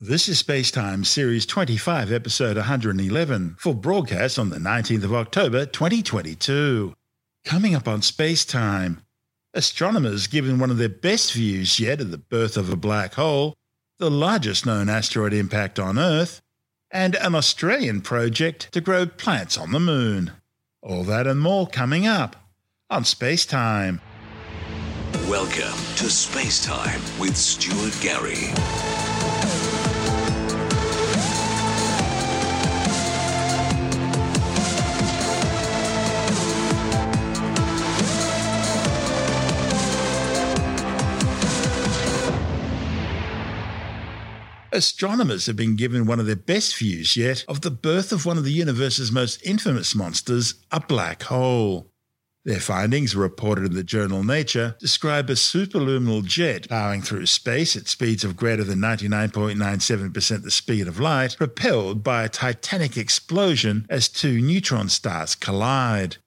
This is Spacetime Series 25, Episode 111, for broadcast on the 19th of October 2022. Coming up on Spacetime, astronomers given one of their best views yet of the birth of a black hole, the largest known asteroid impact on Earth, and an Australian project to grow plants on the moon. All that and more coming up on Spacetime. Welcome to Space Time with Stuart Gary. Astronomers have been given one of their best views yet of the birth of one of the universe's most infamous monsters, a black hole. Their findings, reported in the journal Nature, describe a superluminal jet plowing through space at speeds of greater than 99.97% the speed of light, propelled by a titanic explosion as two neutron stars collide.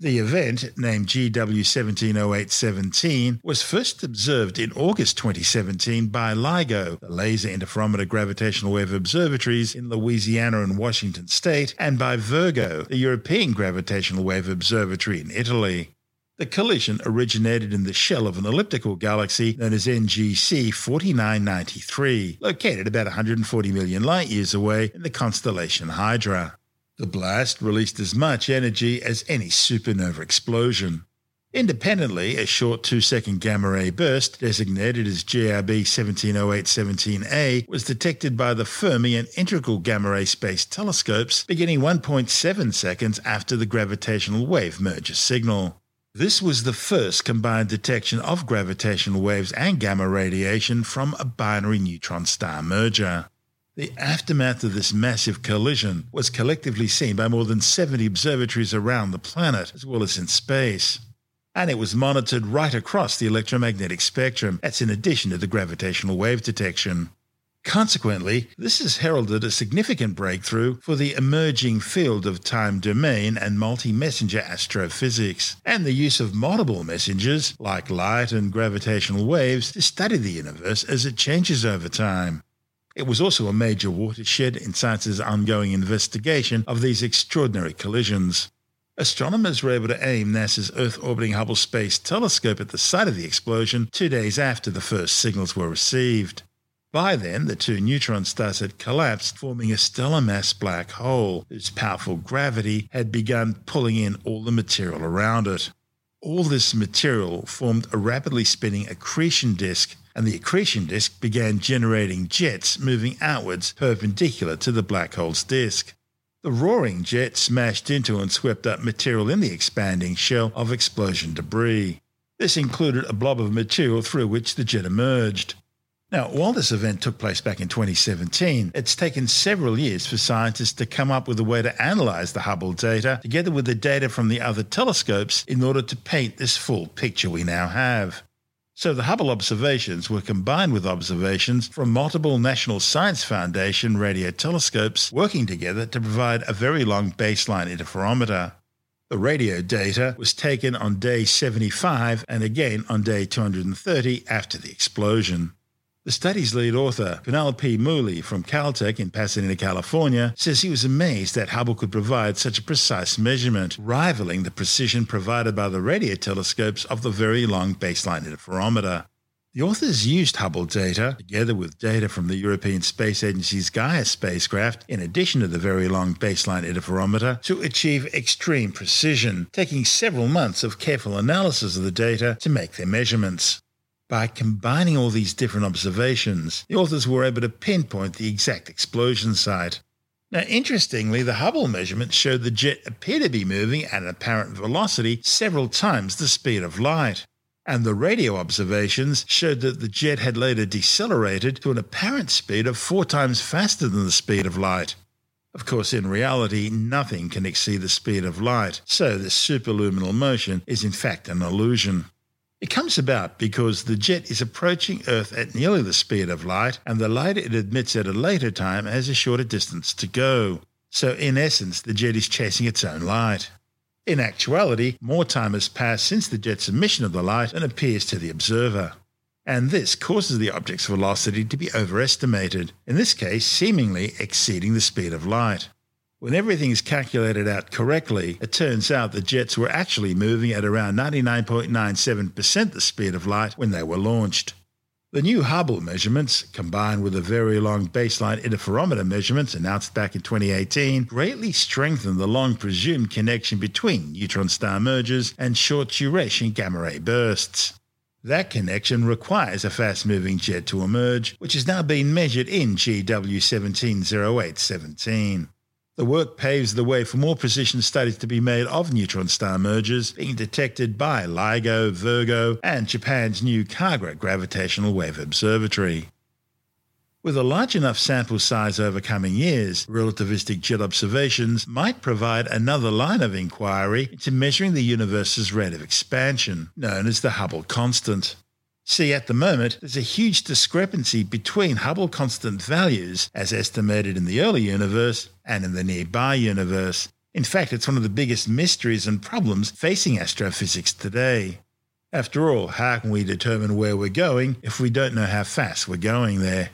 The event, named GW170817, was first observed in August 2017 by LIGO, the Laser Interferometer Gravitational Wave Observatories in Louisiana and Washington State, and by Virgo, the European Gravitational Wave Observatory in Italy. The collision originated in the shell of an elliptical galaxy known as NGC 4993, located about 140 million light years away in the constellation Hydra. The blast released as much energy as any supernova explosion. Independently, a short 2 second gamma ray burst, designated as GRB 170817A, was detected by the Fermi and Integral Gamma Ray Space Telescopes beginning 1.7 seconds after the gravitational wave merger signal. This was the first combined detection of gravitational waves and gamma radiation from a binary neutron star merger. The aftermath of this massive collision was collectively seen by more than 70 observatories around the planet, as well as in space. And it was monitored right across the electromagnetic spectrum, that's in addition to the gravitational wave detection. Consequently, this has heralded a significant breakthrough for the emerging field of time domain and multi messenger astrophysics, and the use of multiple messengers, like light and gravitational waves, to study the universe as it changes over time. It was also a major watershed in science's ongoing investigation of these extraordinary collisions. Astronomers were able to aim NASA's Earth orbiting Hubble Space Telescope at the site of the explosion two days after the first signals were received. By then, the two neutron stars had collapsed, forming a stellar mass black hole whose powerful gravity had begun pulling in all the material around it. All this material formed a rapidly spinning accretion disk and the accretion disk began generating jets moving outwards perpendicular to the black hole's disk. The roaring jet smashed into and swept up material in the expanding shell of explosion debris. This included a blob of material through which the jet emerged. Now, while this event took place back in 2017, it's taken several years for scientists to come up with a way to analyze the Hubble data together with the data from the other telescopes in order to paint this full picture we now have. So the Hubble observations were combined with observations from multiple National Science Foundation radio telescopes working together to provide a very long baseline interferometer. The radio data was taken on day 75 and again on day 230 after the explosion. The study's lead author, Penelope Mooley from Caltech in Pasadena, California, says he was amazed that Hubble could provide such a precise measurement, rivaling the precision provided by the radio telescopes of the Very Long Baseline Interferometer. The authors used Hubble data, together with data from the European Space Agency's Gaia spacecraft, in addition to the Very Long Baseline Interferometer, to achieve extreme precision, taking several months of careful analysis of the data to make their measurements. By combining all these different observations, the authors were able to pinpoint the exact explosion site. Now, interestingly, the Hubble measurements showed the jet appear to be moving at an apparent velocity several times the speed of light. And the radio observations showed that the jet had later decelerated to an apparent speed of four times faster than the speed of light. Of course, in reality, nothing can exceed the speed of light, so this superluminal motion is in fact an illusion. It comes about because the jet is approaching Earth at nearly the speed of light, and the light it emits at a later time has a shorter distance to go. So, in essence, the jet is chasing its own light. In actuality, more time has passed since the jet's emission of the light than appears to the observer. and this causes the object's velocity to be overestimated, in this case, seemingly exceeding the speed of light. When everything is calculated out correctly, it turns out the jets were actually moving at around 99.97% the speed of light when they were launched. The new Hubble measurements, combined with the very long baseline interferometer measurements announced back in 2018, greatly strengthen the long presumed connection between neutron star mergers and short duration gamma ray bursts. That connection requires a fast moving jet to emerge, which has now been measured in GW170817. The work paves the way for more precision studies to be made of neutron star mergers being detected by LIGO, Virgo, and Japan's new Kagra Gravitational Wave Observatory. With a large enough sample size over coming years, relativistic jet observations might provide another line of inquiry into measuring the universe's rate of expansion, known as the Hubble constant. See, at the moment, there's a huge discrepancy between Hubble constant values, as estimated in the early universe, and in the nearby universe. In fact, it's one of the biggest mysteries and problems facing astrophysics today. After all, how can we determine where we're going if we don't know how fast we're going there?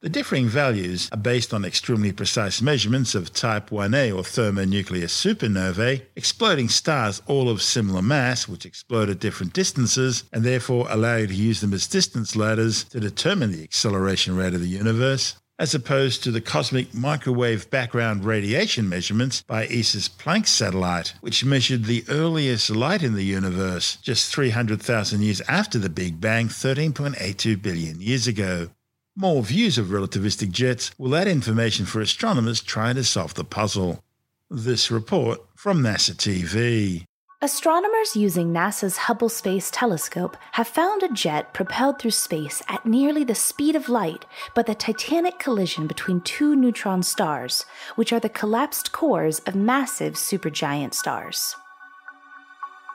The differing values are based on extremely precise measurements of Type 1a or thermonuclear supernovae, exploding stars all of similar mass which explode at different distances and therefore allow you to use them as distance ladders to determine the acceleration rate of the universe, as opposed to the cosmic microwave background radiation measurements by ESA's Planck satellite, which measured the earliest light in the universe just 300,000 years after the Big Bang 13.82 billion years ago. More views of relativistic jets will add information for astronomers trying to solve the puzzle. This report from NASA TV. Astronomers using NASA's Hubble Space Telescope have found a jet propelled through space at nearly the speed of light by the titanic collision between two neutron stars, which are the collapsed cores of massive supergiant stars.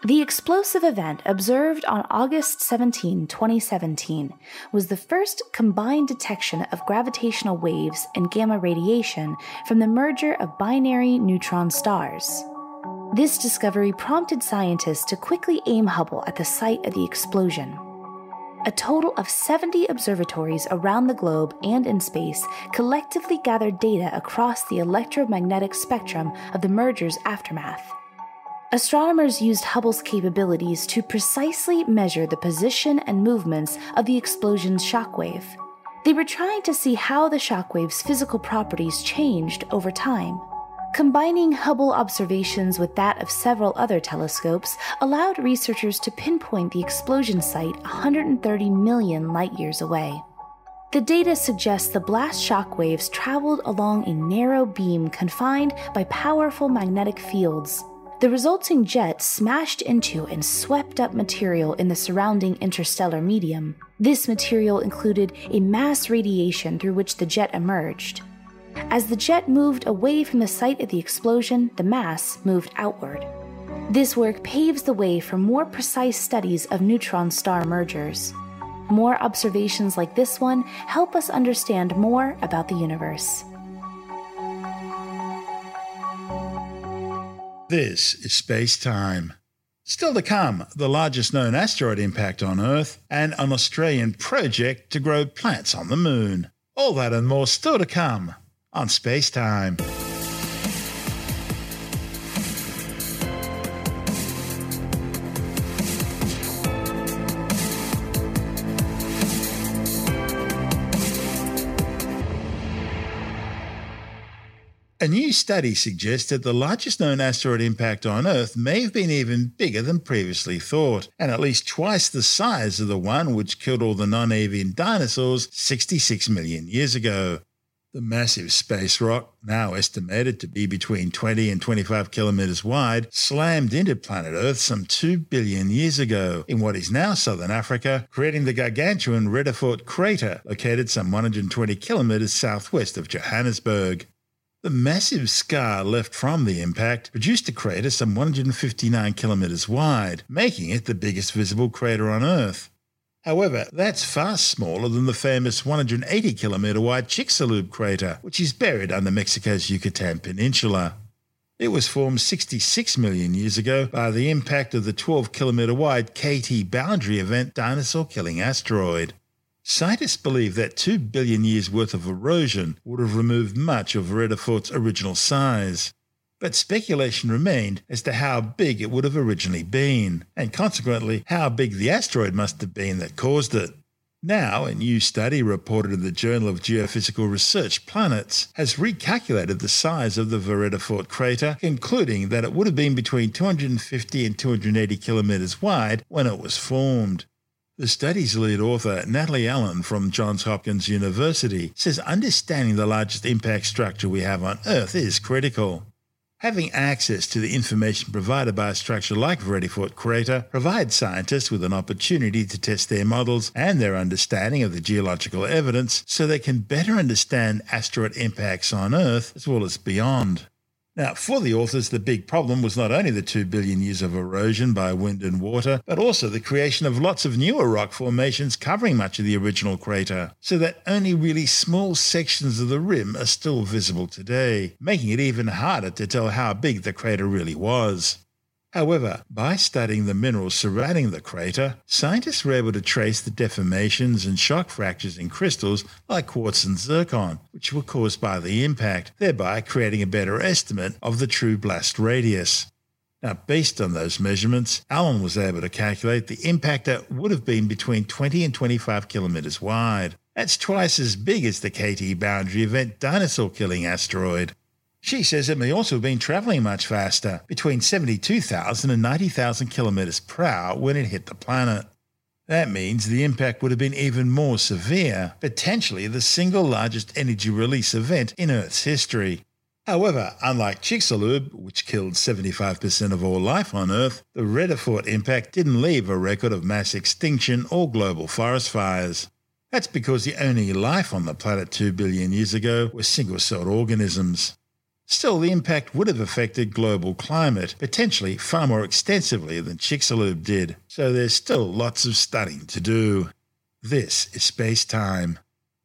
The explosive event observed on August 17, 2017, was the first combined detection of gravitational waves and gamma radiation from the merger of binary neutron stars. This discovery prompted scientists to quickly aim Hubble at the site of the explosion. A total of 70 observatories around the globe and in space collectively gathered data across the electromagnetic spectrum of the merger's aftermath. Astronomers used Hubble's capabilities to precisely measure the position and movements of the explosion's shockwave. They were trying to see how the shockwave's physical properties changed over time. Combining Hubble observations with that of several other telescopes allowed researchers to pinpoint the explosion site 130 million light years away. The data suggests the blast shockwaves traveled along a narrow beam confined by powerful magnetic fields. The resulting jet smashed into and swept up material in the surrounding interstellar medium. This material included a mass radiation through which the jet emerged. As the jet moved away from the site of the explosion, the mass moved outward. This work paves the way for more precise studies of neutron star mergers. More observations like this one help us understand more about the universe. This is Space Time. Still to come, the largest known asteroid impact on Earth and an Australian project to grow plants on the moon. All that and more still to come on Space Time. A new study suggests that the largest known asteroid impact on Earth may have been even bigger than previously thought, and at least twice the size of the one which killed all the non avian dinosaurs 66 million years ago. The massive space rock, now estimated to be between 20 and 25 kilometers wide, slammed into planet Earth some 2 billion years ago in what is now southern Africa, creating the gargantuan Vredefort crater, located some 120 kilometers southwest of Johannesburg. The massive scar left from the impact produced a crater some 159 kilometres wide, making it the biggest visible crater on Earth. However, that's far smaller than the famous 180 kilometre wide Chicxulub crater, which is buried under Mexico's Yucatan Peninsula. It was formed 66 million years ago by the impact of the 12 kilometre wide KT boundary event dinosaur killing asteroid. Scientists believe that 2 billion years worth of erosion would have removed much of Vredefort's original size. But speculation remained as to how big it would have originally been, and consequently how big the asteroid must have been that caused it. Now, a new study reported in the Journal of Geophysical Research Planets has recalculated the size of the Vredefort crater, concluding that it would have been between 250 and 280 kilometres wide when it was formed. The study's lead author, Natalie Allen from Johns Hopkins University, says understanding the largest impact structure we have on Earth is critical. Having access to the information provided by a structure like Vredefort crater provides scientists with an opportunity to test their models and their understanding of the geological evidence so they can better understand asteroid impacts on Earth as well as beyond. Now, for the authors, the big problem was not only the 2 billion years of erosion by wind and water, but also the creation of lots of newer rock formations covering much of the original crater, so that only really small sections of the rim are still visible today, making it even harder to tell how big the crater really was. However, by studying the minerals surrounding the crater, scientists were able to trace the deformations and shock fractures in crystals like quartz and zircon, which were caused by the impact, thereby creating a better estimate of the true blast radius. Now, based on those measurements, Allen was able to calculate the impactor would have been between 20 and 25 kilometers wide. That's twice as big as the KT boundary event dinosaur killing asteroid. She says it may also have been travelling much faster, between 72,000 and 90,000 kilometres per hour when it hit the planet. That means the impact would have been even more severe, potentially the single largest energy release event in Earth's history. However, unlike Chicxulub, which killed 75% of all life on Earth, the Vredefort impact didn't leave a record of mass extinction or global forest fires. That's because the only life on the planet 2 billion years ago was single celled organisms. Still, the impact would have affected global climate, potentially far more extensively than Chicxulub did, so there's still lots of studying to do. This is Space Time.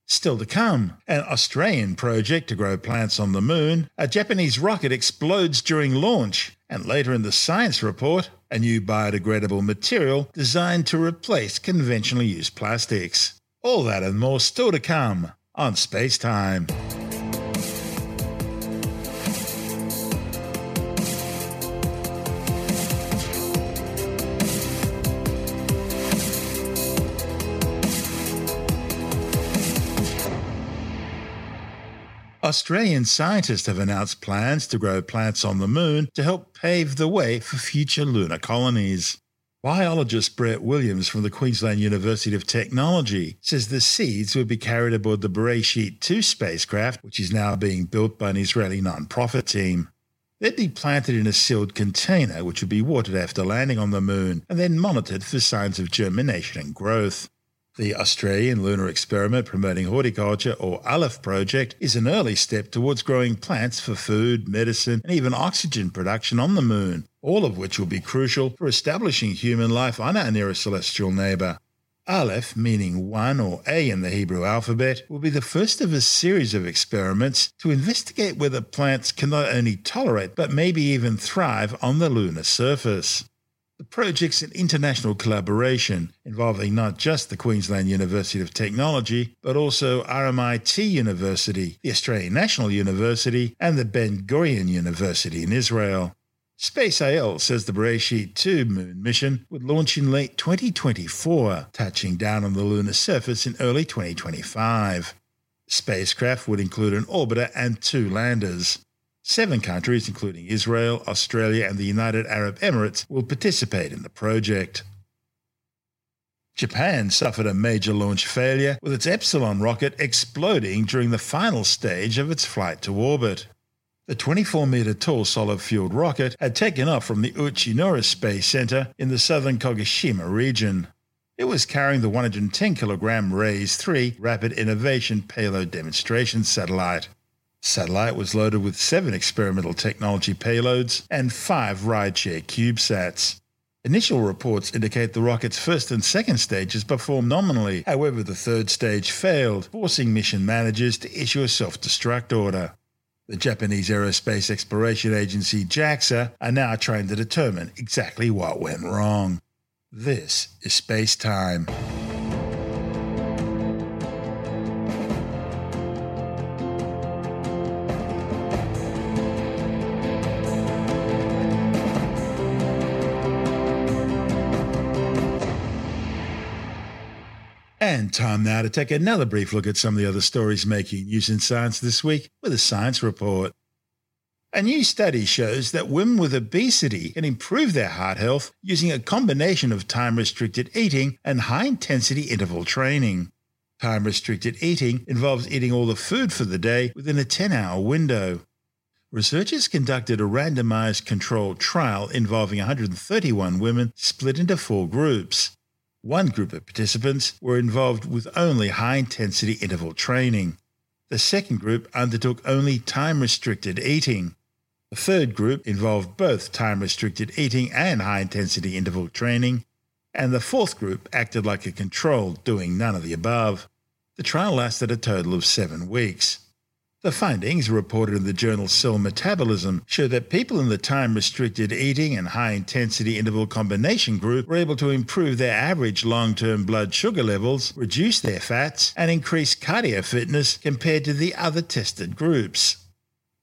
Still to come, an Australian project to grow plants on the moon, a Japanese rocket explodes during launch, and later in the science report, a new biodegradable material designed to replace conventionally used plastics. All that and more still to come on Space Time. Australian scientists have announced plans to grow plants on the moon to help pave the way for future lunar colonies. Biologist Brett Williams from the Queensland University of Technology says the seeds would be carried aboard the Beresheet 2 spacecraft, which is now being built by an Israeli non-profit team. They'd be planted in a sealed container, which would be watered after landing on the moon, and then monitored for signs of germination and growth. The Australian Lunar Experiment Promoting Horticulture, or ALEPH project, is an early step towards growing plants for food, medicine, and even oxygen production on the moon, all of which will be crucial for establishing human life on our nearest celestial neighbour. Aleph, meaning one or A in the Hebrew alphabet, will be the first of a series of experiments to investigate whether plants can not only tolerate but maybe even thrive on the lunar surface. The project's an international collaboration involving not just the Queensland University of Technology, but also RMIT University, the Australian National University, and the Ben Gurion University in Israel. SpaceIL says the Beresheet 2 moon mission would launch in late 2024, touching down on the lunar surface in early 2025. Spacecraft would include an orbiter and two landers. Seven countries, including Israel, Australia, and the United Arab Emirates, will participate in the project. Japan suffered a major launch failure with its Epsilon rocket exploding during the final stage of its flight to orbit. The 24 metre tall solid fueled rocket had taken off from the Uchinoura Space Center in the southern Kagoshima region. It was carrying the 110 kilogram RAISE 3 Rapid Innovation Payload Demonstration Satellite. Satellite was loaded with seven experimental technology payloads and five rideshare CubeSats. Initial reports indicate the rocket's first and second stages performed nominally, however, the third stage failed, forcing mission managers to issue a self destruct order. The Japanese Aerospace Exploration Agency JAXA are now trying to determine exactly what went wrong. This is Space Time. And time now to take another brief look at some of the other stories making news in science this week with a science report. A new study shows that women with obesity can improve their heart health using a combination of time restricted eating and high intensity interval training. Time restricted eating involves eating all the food for the day within a 10 hour window. Researchers conducted a randomized controlled trial involving 131 women split into four groups. One group of participants were involved with only high intensity interval training. The second group undertook only time restricted eating. The third group involved both time restricted eating and high intensity interval training. And the fourth group acted like a control, doing none of the above. The trial lasted a total of seven weeks. The findings, reported in the journal Cell Metabolism, show that people in the time restricted eating and high intensity interval combination group were able to improve their average long term blood sugar levels, reduce their fats, and increase cardio fitness compared to the other tested groups.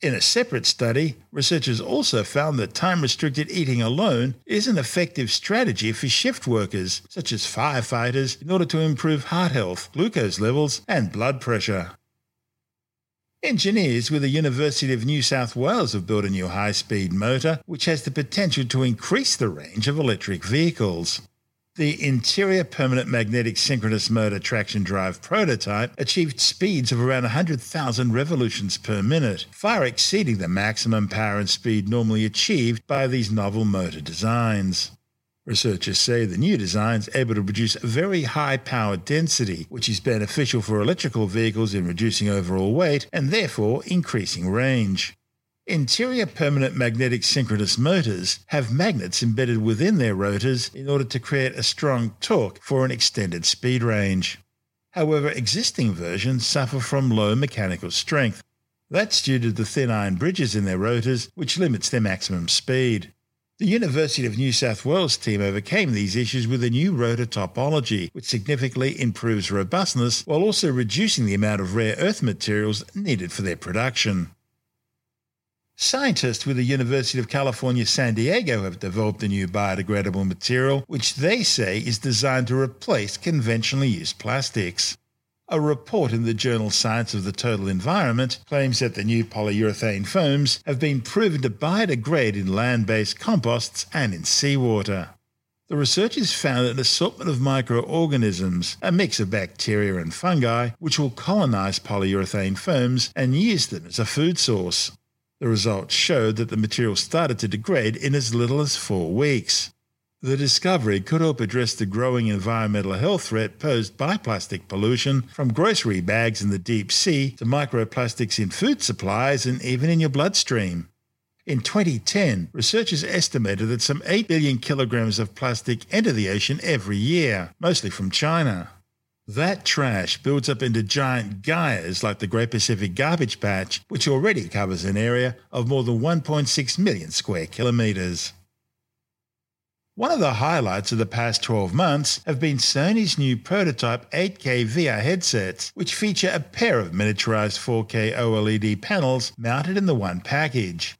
In a separate study, researchers also found that time restricted eating alone is an effective strategy for shift workers, such as firefighters, in order to improve heart health, glucose levels, and blood pressure. Engineers with the University of New South Wales have built a new high speed motor which has the potential to increase the range of electric vehicles. The interior permanent magnetic synchronous motor traction drive prototype achieved speeds of around 100,000 revolutions per minute, far exceeding the maximum power and speed normally achieved by these novel motor designs. Researchers say the new design is able to produce very high power density, which is beneficial for electrical vehicles in reducing overall weight and therefore increasing range. Interior permanent magnetic synchronous motors have magnets embedded within their rotors in order to create a strong torque for an extended speed range. However, existing versions suffer from low mechanical strength. That's due to the thin iron bridges in their rotors, which limits their maximum speed. The University of New South Wales team overcame these issues with a new rotor topology, which significantly improves robustness while also reducing the amount of rare earth materials needed for their production. Scientists with the University of California, San Diego have developed a new biodegradable material which they say is designed to replace conventionally used plastics. A report in the journal Science of the Total Environment claims that the new polyurethane foams have been proven to biodegrade in land based composts and in seawater. The researchers found an assortment of microorganisms, a mix of bacteria and fungi, which will colonize polyurethane foams and use them as a food source. The results showed that the material started to degrade in as little as four weeks. The discovery could help address the growing environmental health threat posed by plastic pollution, from grocery bags in the deep sea to microplastics in food supplies and even in your bloodstream. In 2010, researchers estimated that some 8 billion kilograms of plastic enter the ocean every year, mostly from China. That trash builds up into giant gyres like the Great Pacific Garbage Patch, which already covers an area of more than 1.6 million square kilometres. One of the highlights of the past 12 months have been Sony's new prototype 8K VR headsets, which feature a pair of miniaturized 4K OLED panels mounted in the one package.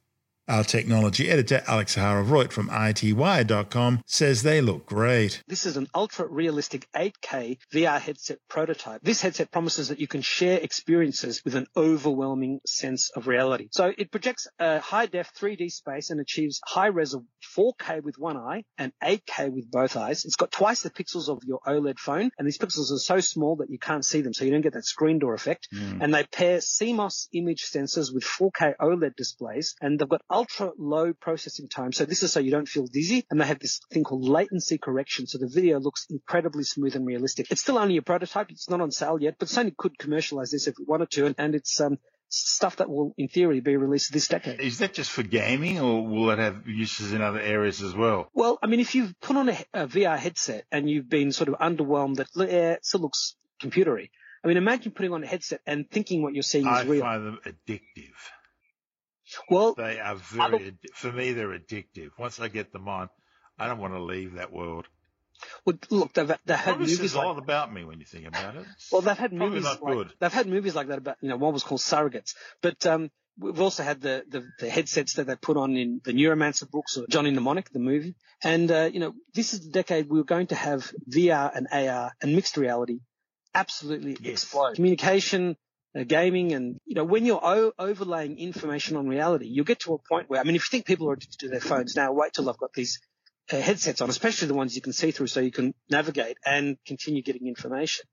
Our technology editor, Alex Zaharov-Reutt from ITWire.com, says they look great. This is an ultra realistic 8K VR headset prototype. This headset promises that you can share experiences with an overwhelming sense of reality. So it projects a high def 3D space and achieves high res 4K with one eye and 8K with both eyes. It's got twice the pixels of your OLED phone, and these pixels are so small that you can't see them, so you don't get that screen door effect. Mm. And they pair CMOS image sensors with 4K OLED displays, and they've got ultra low processing time. So this is so you don't feel dizzy. And they have this thing called latency correction. So the video looks incredibly smooth and realistic. It's still only a prototype. It's not on sale yet, but Sony could commercialize this if it wanted to. And, and it's, um, stuff that will, in theory, be released this decade. Is that just for gaming, or will it have uses in other areas as well? Well, I mean, if you've put on a, a VR headset and you've been sort of underwhelmed that yeah, it still looks computery. I mean, imagine putting on a headset and thinking what you're seeing I is real. I find them addictive. Well, They are very, for me, they're addictive. Once I get them on, I don't want to leave that world. well, look, they've, they've had movies a like about me when you think about it. Well, they've had Probably movies like good. they've had movies like that about you know one was called Surrogates, but um, we've also had the, the the headsets that they put on in the Neuromancer books or Johnny Mnemonic, the movie, and uh, you know this is the decade we're going to have VR and AR and mixed reality absolutely Yes. explode. Communication. Uh, gaming and you know when you're o- overlaying information on reality, you'll get to a point where I mean, if you think people are addicted to their phones now, wait till they've got these uh, headsets on, especially the ones you can see through, so you can navigate and continue getting information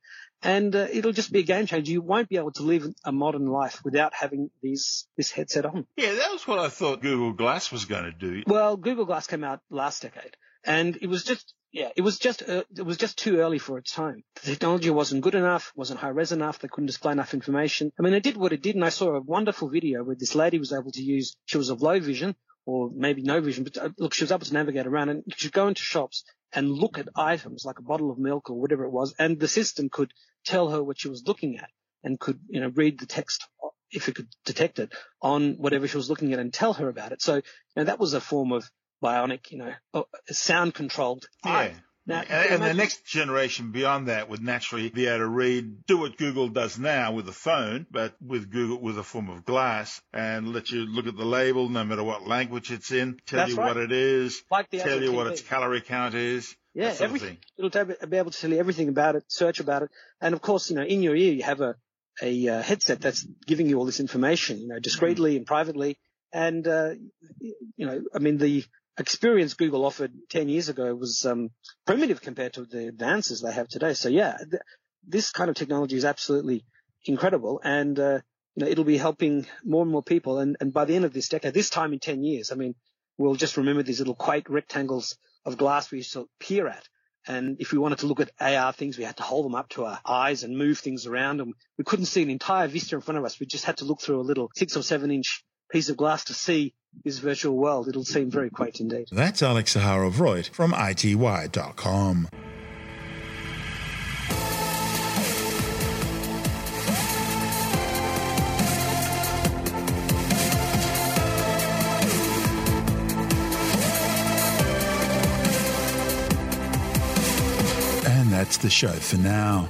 and uh, it'll just be a game changer. You won't be able to live a modern life without having these this headset on. Yeah, that was what I thought Google Glass was going to do. Well, Google Glass came out last decade, and it was just yeah, it was just uh, it was just too early for its time. The technology wasn't good enough, wasn't high res enough. They couldn't display enough information. I mean, it did what it did, and I saw a wonderful video where this lady was able to use. She was of low vision or maybe no vision, but uh, look, she was able to navigate around and she could go into shops and look at items like a bottle of milk or whatever it was, and the system could tell her what she was looking at and could, you know, read the text if it could detect it on whatever she was looking at and tell her about it. So, you know, that was a form of bionic, you know, uh, sound controlled. Yeah. Now, and, and the next generation beyond that would naturally be able to read, do what Google does now with a phone, but with Google with a form of glass, and let you look at the label, no matter what language it's in, tell That's you right. what it is, Like tell you what its calorie count is. Yeah, that sort of everything. It'll be able to tell you everything about it, search about it, and of course, you know, in your ear you have a a uh, headset that's giving you all this information, you know, discreetly and privately, and uh, you know, I mean, the experience Google offered ten years ago was um, primitive compared to the advances they have today. So yeah, th- this kind of technology is absolutely incredible, and uh, you know, it'll be helping more and more people, and and by the end of this decade, this time in ten years, I mean, we'll just remember these little quaint rectangles of glass we used to peer at. And if we wanted to look at AR things, we had to hold them up to our eyes and move things around. And we couldn't see an entire vista in front of us. We just had to look through a little six or seven inch piece of glass to see this virtual world. It'll seem very quaint indeed. That's Alex Zaharov-Reutt from iTWire.com. And that's the show for now.